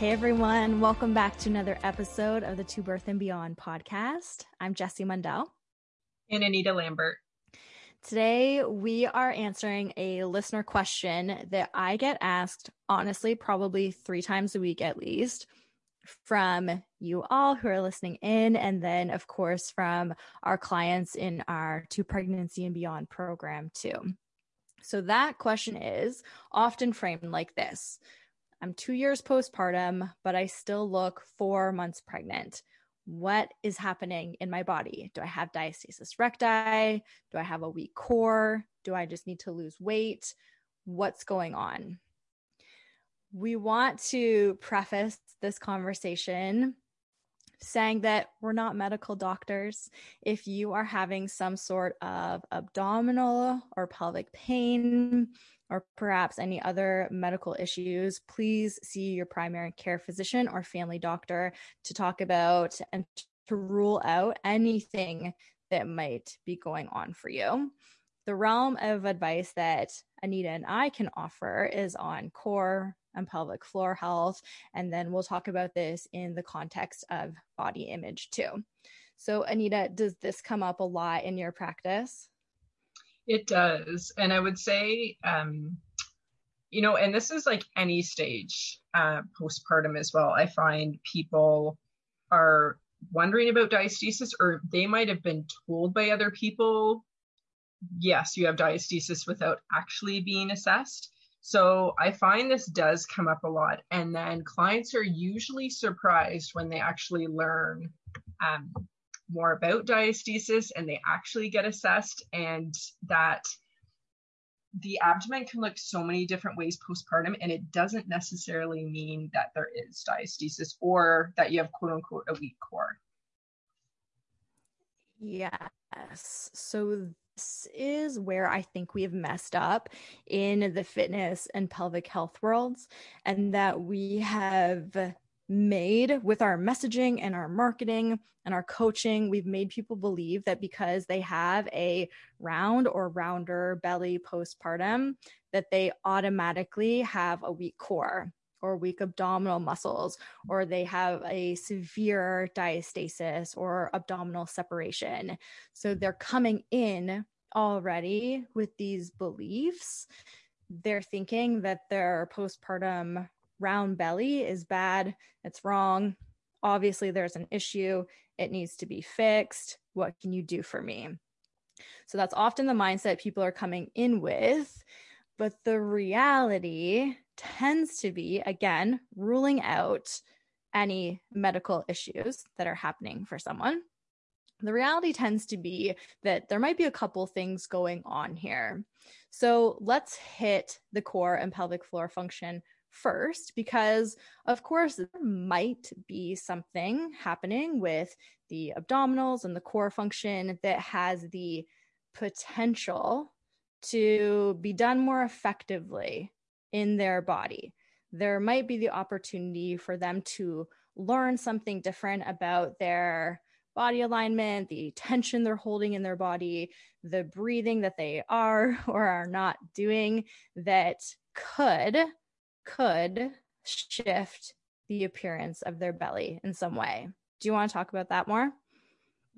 Hey everyone, welcome back to another episode of the To Birth and Beyond podcast. I'm Jessie Mundell. And Anita Lambert. Today we are answering a listener question that I get asked, honestly, probably three times a week at least, from you all who are listening in, and then, of course, from our clients in our To Pregnancy and Beyond program, too. So that question is often framed like this I'm two years postpartum, but I still look four months pregnant. What is happening in my body? Do I have diastasis recti? Do I have a weak core? Do I just need to lose weight? What's going on? We want to preface this conversation saying that we're not medical doctors. If you are having some sort of abdominal or pelvic pain, or perhaps any other medical issues, please see your primary care physician or family doctor to talk about and to rule out anything that might be going on for you. The realm of advice that Anita and I can offer is on core and pelvic floor health. And then we'll talk about this in the context of body image too. So, Anita, does this come up a lot in your practice? It does. And I would say, um, you know, and this is like any stage uh, postpartum as well. I find people are wondering about diastasis, or they might have been told by other people, yes, you have diastasis without actually being assessed. So I find this does come up a lot. And then clients are usually surprised when they actually learn um, more about diastasis and they actually get assessed and that the abdomen can look so many different ways postpartum and it doesn't necessarily mean that there is diastasis or that you have quote unquote a weak core yes so is where i think we have messed up in the fitness and pelvic health worlds and that we have made with our messaging and our marketing and our coaching. We've made people believe that because they have a round or rounder belly postpartum, that they automatically have a weak core or weak abdominal muscles, or they have a severe diastasis or abdominal separation. So they're coming in already with these beliefs. They're thinking that their postpartum round belly is bad, it's wrong. Obviously, there's an issue, it needs to be fixed. What can you do for me? So that's often the mindset people are coming in with. But the reality tends to be, again, ruling out any medical issues that are happening for someone. The reality tends to be that there might be a couple things going on here. So let's hit the core and pelvic floor function first because of course there might be something happening with the abdominals and the core function that has the potential to be done more effectively in their body there might be the opportunity for them to learn something different about their body alignment, the tension they're holding in their body, the breathing that they are or are not doing that could could shift the appearance of their belly in some way. Do you want to talk about that more?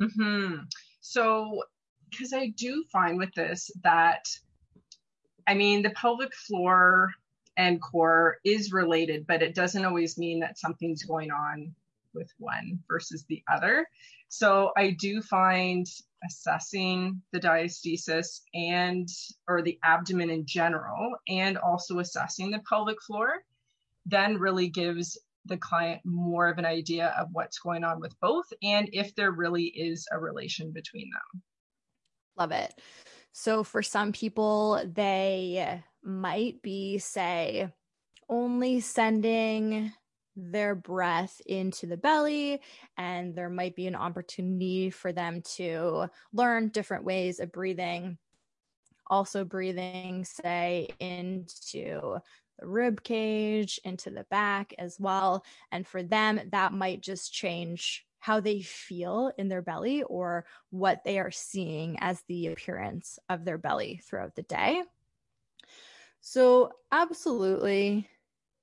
hmm So, because I do find with this that, I mean, the pelvic floor and core is related, but it doesn't always mean that something's going on with one versus the other. So I do find assessing the diastasis and or the abdomen in general and also assessing the pelvic floor then really gives the client more of an idea of what's going on with both and if there really is a relation between them. Love it. So for some people, they might be, say, only sending their breath into the belly, and there might be an opportunity for them to learn different ways of breathing. Also, breathing, say, into the rib cage, into the back as well. And for them, that might just change how they feel in their belly or what they are seeing as the appearance of their belly throughout the day. So, absolutely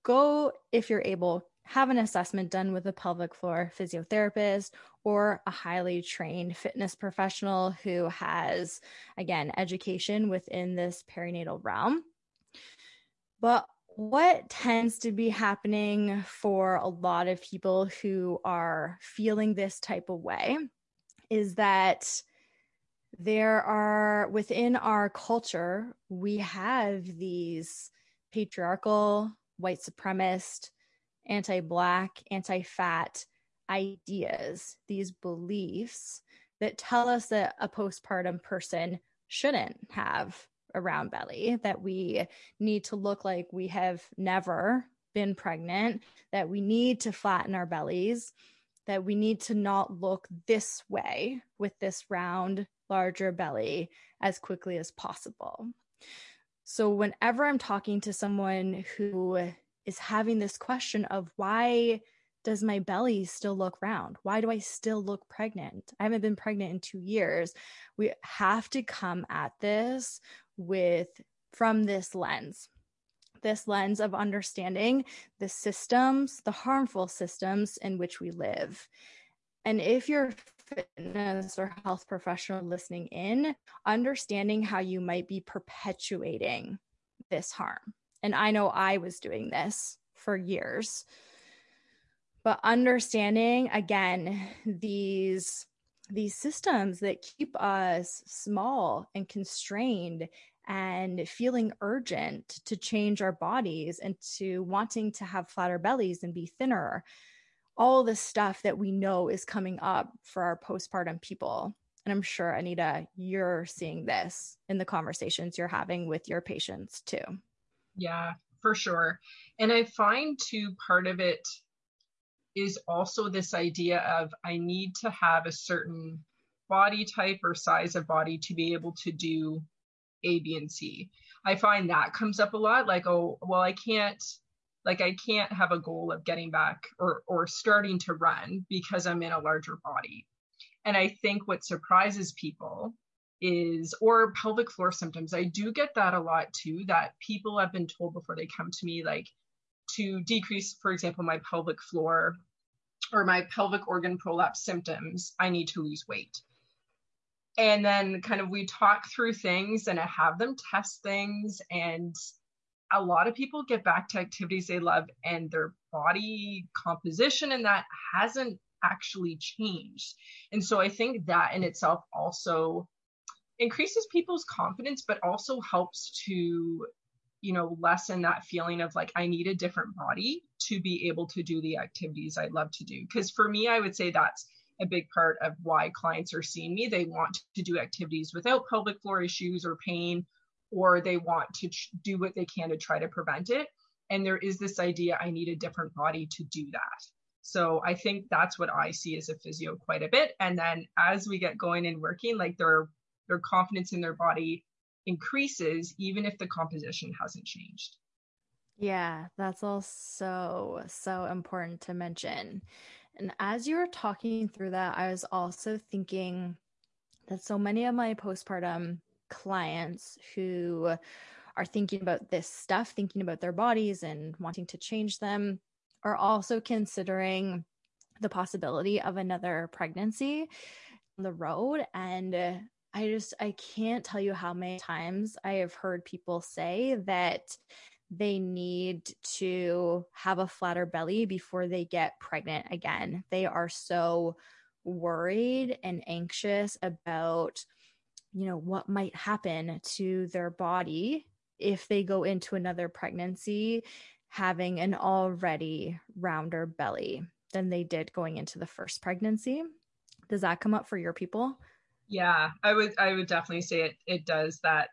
go if you're able, have an assessment done with a pelvic floor physiotherapist or a highly trained fitness professional who has, again, education within this perinatal realm. But what tends to be happening for a lot of people who are feeling this type of way is that there are within our culture, we have these patriarchal, white supremacist, anti Black, anti fat ideas, these beliefs that tell us that a postpartum person shouldn't have a round belly, that we need to look like we have never been pregnant, that we need to flatten our bellies, that we need to not look this way with this round, larger belly as quickly as possible. So, whenever I'm talking to someone who is having this question of why does my belly still look round? Why do I still look pregnant? I haven't been pregnant in two years. We have to come at this with from this lens this lens of understanding the systems the harmful systems in which we live and if you're fitness or health professional listening in understanding how you might be perpetuating this harm and i know i was doing this for years but understanding again these these systems that keep us small and constrained and feeling urgent to change our bodies and to wanting to have flatter bellies and be thinner. All the stuff that we know is coming up for our postpartum people. And I'm sure, Anita, you're seeing this in the conversations you're having with your patients too. Yeah, for sure. And I find too, part of it is also this idea of I need to have a certain body type or size of body to be able to do A, B, and C. I find that comes up a lot like, oh, well, I can't like I can't have a goal of getting back or or starting to run because I'm in a larger body. And I think what surprises people is or pelvic floor symptoms. I do get that a lot too that people have been told before they come to me like to decrease, for example, my pelvic floor or my pelvic organ prolapse symptoms, I need to lose weight. And then kind of we talk through things and I have them test things and a lot of people get back to activities they love and their body composition and that hasn't actually changed. And so I think that in itself also increases people's confidence but also helps to you know lessen that feeling of like i need a different body to be able to do the activities i love to do because for me i would say that's a big part of why clients are seeing me they want to do activities without pelvic floor issues or pain or they want to do what they can to try to prevent it and there is this idea i need a different body to do that so i think that's what i see as a physio quite a bit and then as we get going and working like their their confidence in their body increases even if the composition hasn't changed. Yeah, that's also so important to mention. And as you were talking through that, I was also thinking that so many of my postpartum clients who are thinking about this stuff, thinking about their bodies and wanting to change them, are also considering the possibility of another pregnancy on the road. And uh, I just I can't tell you how many times I have heard people say that they need to have a flatter belly before they get pregnant again. They are so worried and anxious about you know what might happen to their body if they go into another pregnancy having an already rounder belly than they did going into the first pregnancy. Does that come up for your people? Yeah, I would I would definitely say it it does that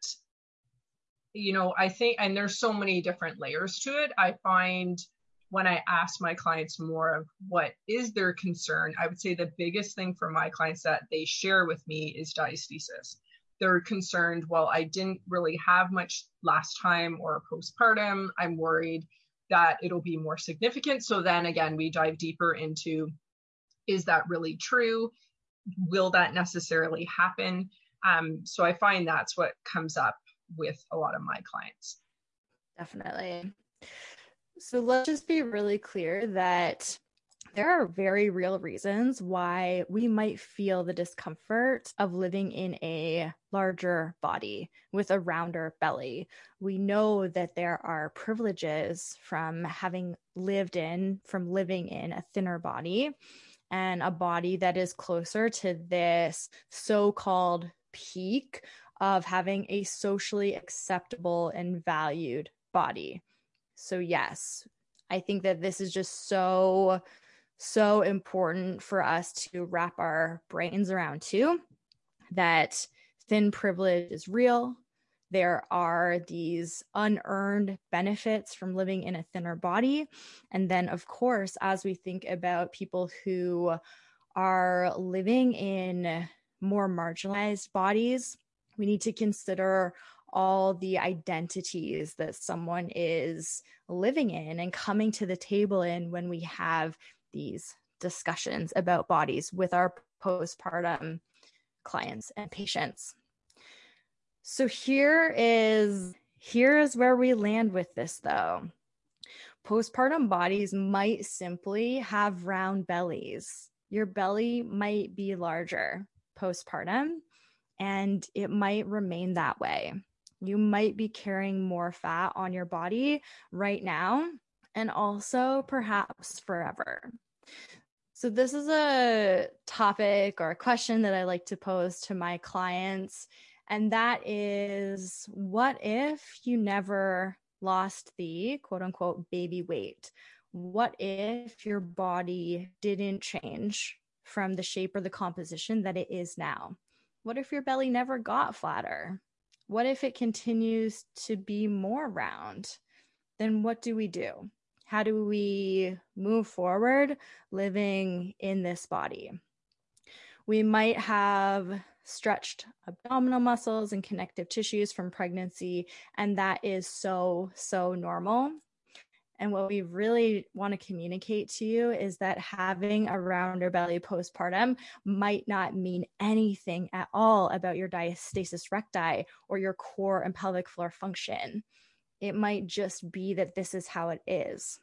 you know, I think and there's so many different layers to it. I find when I ask my clients more of what is their concern, I would say the biggest thing for my clients that they share with me is diastasis. They're concerned, well, I didn't really have much last time or postpartum. I'm worried that it'll be more significant. So then again, we dive deeper into is that really true? Will that necessarily happen? Um, so I find that's what comes up with a lot of my clients. Definitely. So let's just be really clear that there are very real reasons why we might feel the discomfort of living in a larger body with a rounder belly. We know that there are privileges from having lived in, from living in a thinner body and a body that is closer to this so called peak of having a socially acceptable and valued body. So, yes, I think that this is just so so important for us to wrap our brains around too that thin privilege is real. There are these unearned benefits from living in a thinner body. And then, of course, as we think about people who are living in more marginalized bodies, we need to consider all the identities that someone is living in and coming to the table in when we have these discussions about bodies with our postpartum clients and patients. So here is here is where we land with this though. Postpartum bodies might simply have round bellies. Your belly might be larger postpartum and it might remain that way. You might be carrying more fat on your body right now and also perhaps forever. So, this is a topic or a question that I like to pose to my clients. And that is what if you never lost the quote unquote baby weight? What if your body didn't change from the shape or the composition that it is now? What if your belly never got flatter? What if it continues to be more round? Then what do we do? How do we move forward living in this body? We might have stretched abdominal muscles and connective tissues from pregnancy, and that is so, so normal. And what we really want to communicate to you is that having a rounder belly postpartum might not mean anything at all about your diastasis recti or your core and pelvic floor function it might just be that this is how it is.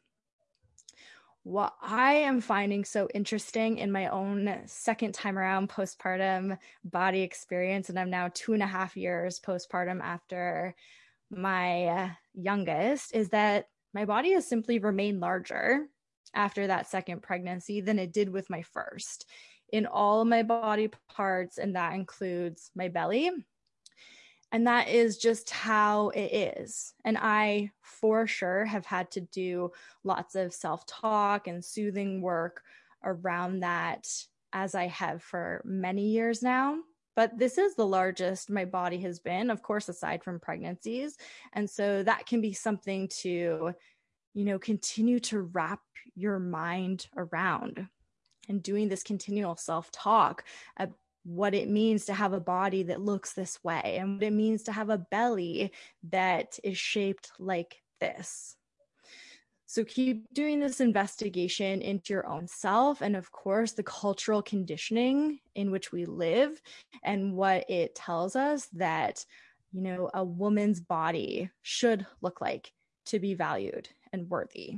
What I am finding so interesting in my own second time around postpartum body experience, and I'm now two and a half years postpartum after my uh, youngest, is that my body has simply remained larger after that second pregnancy than it did with my first in all my body parts, and that includes my belly, and that is just how it is. And I, for sure, have had to do lots of self talk and soothing work around that as I have for many years now. But this is the largest my body has been, of course, aside from pregnancies. And so that can be something to, you know, continue to wrap your mind around and doing this continual self talk uh, what it means to have a body that looks this way and what it means to have a belly that is shaped like this. So keep doing this investigation into your own self and, of course, the cultural conditioning in which we live and what it tells us that, you know, a woman's body should look like to be valued and worthy.